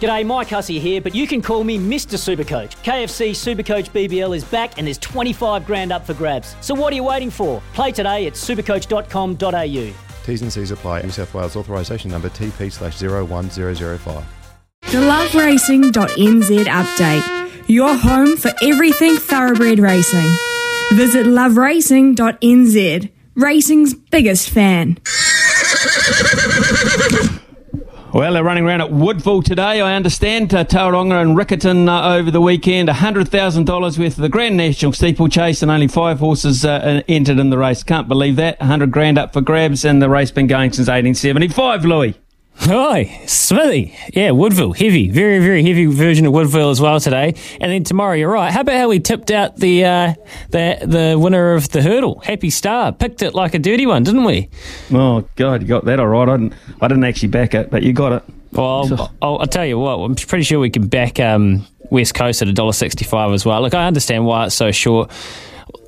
G'day, Mike Hussey here, but you can call me Mr. Supercoach. KFC Supercoach BBL is back and there's 25 grand up for grabs. So what are you waiting for? Play today at supercoach.com.au. T's and C's apply. New South Wales authorisation number TP slash 01005. The loveracing.nz update. Your home for everything thoroughbred racing. Visit loveracing.nz. Racing's biggest fan. Well, they're running around at Woodville today, I understand. Uh, Tauranga and Riccarton uh, over the weekend. $100,000 worth of the Grand National Steeplechase and only five horses uh, entered in the race. Can't believe that. 100 grand up for grabs and the race been going since 1875, Louis. Hi, Smithy. Yeah, Woodville, heavy, very, very heavy version of Woodville as well today. And then tomorrow, you're right. How about how we tipped out the uh, the the winner of the hurdle, Happy Star, picked it like a dirty one, didn't we? Oh God, you got that all right. I didn't, I didn't actually back it, but you got it. Well, I'll, I'll, I'll tell you what. I'm pretty sure we can back um, West Coast at $1.65 as well. Look, I understand why it's so short.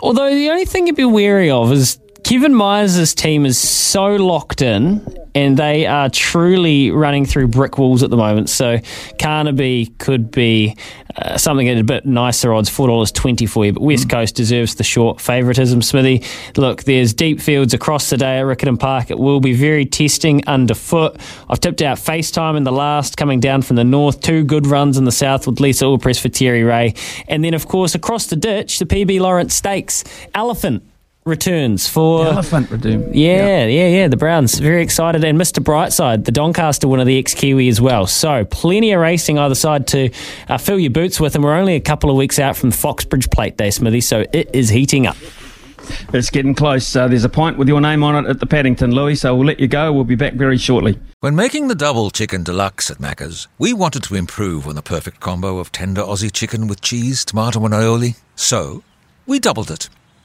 Although the only thing you'd be wary of is Kevin Myers' team is so locked in and they are truly running through brick walls at the moment. So Carnaby could be uh, something at a bit nicer odds, $4.20 for you. But West Coast deserves the short favouritism, Smithy. Look, there's deep fields across the day at Riccarton Park. It will be very testing underfoot. I've tipped out FaceTime in the last, coming down from the north. Two good runs in the south with Lisa Allpress for Terry Ray. And then, of course, across the ditch, the PB Lawrence Stakes. Elephant returns for the Elephant redeem. yeah, yeah, yeah. The Browns very excited, and Mr. Brightside, the Doncaster winner, the ex Kiwi as well. So plenty of racing either side to uh, fill your boots with, and we're only a couple of weeks out from Foxbridge Plate Day, Smithy. So it is heating up. It's getting close. Uh, there's a pint with your name on it at the Paddington, Louis. So we'll let you go. We'll be back very shortly. When making the double chicken deluxe at Macca's, we wanted to improve on the perfect combo of tender Aussie chicken with cheese, tomato, and aioli. So we doubled it.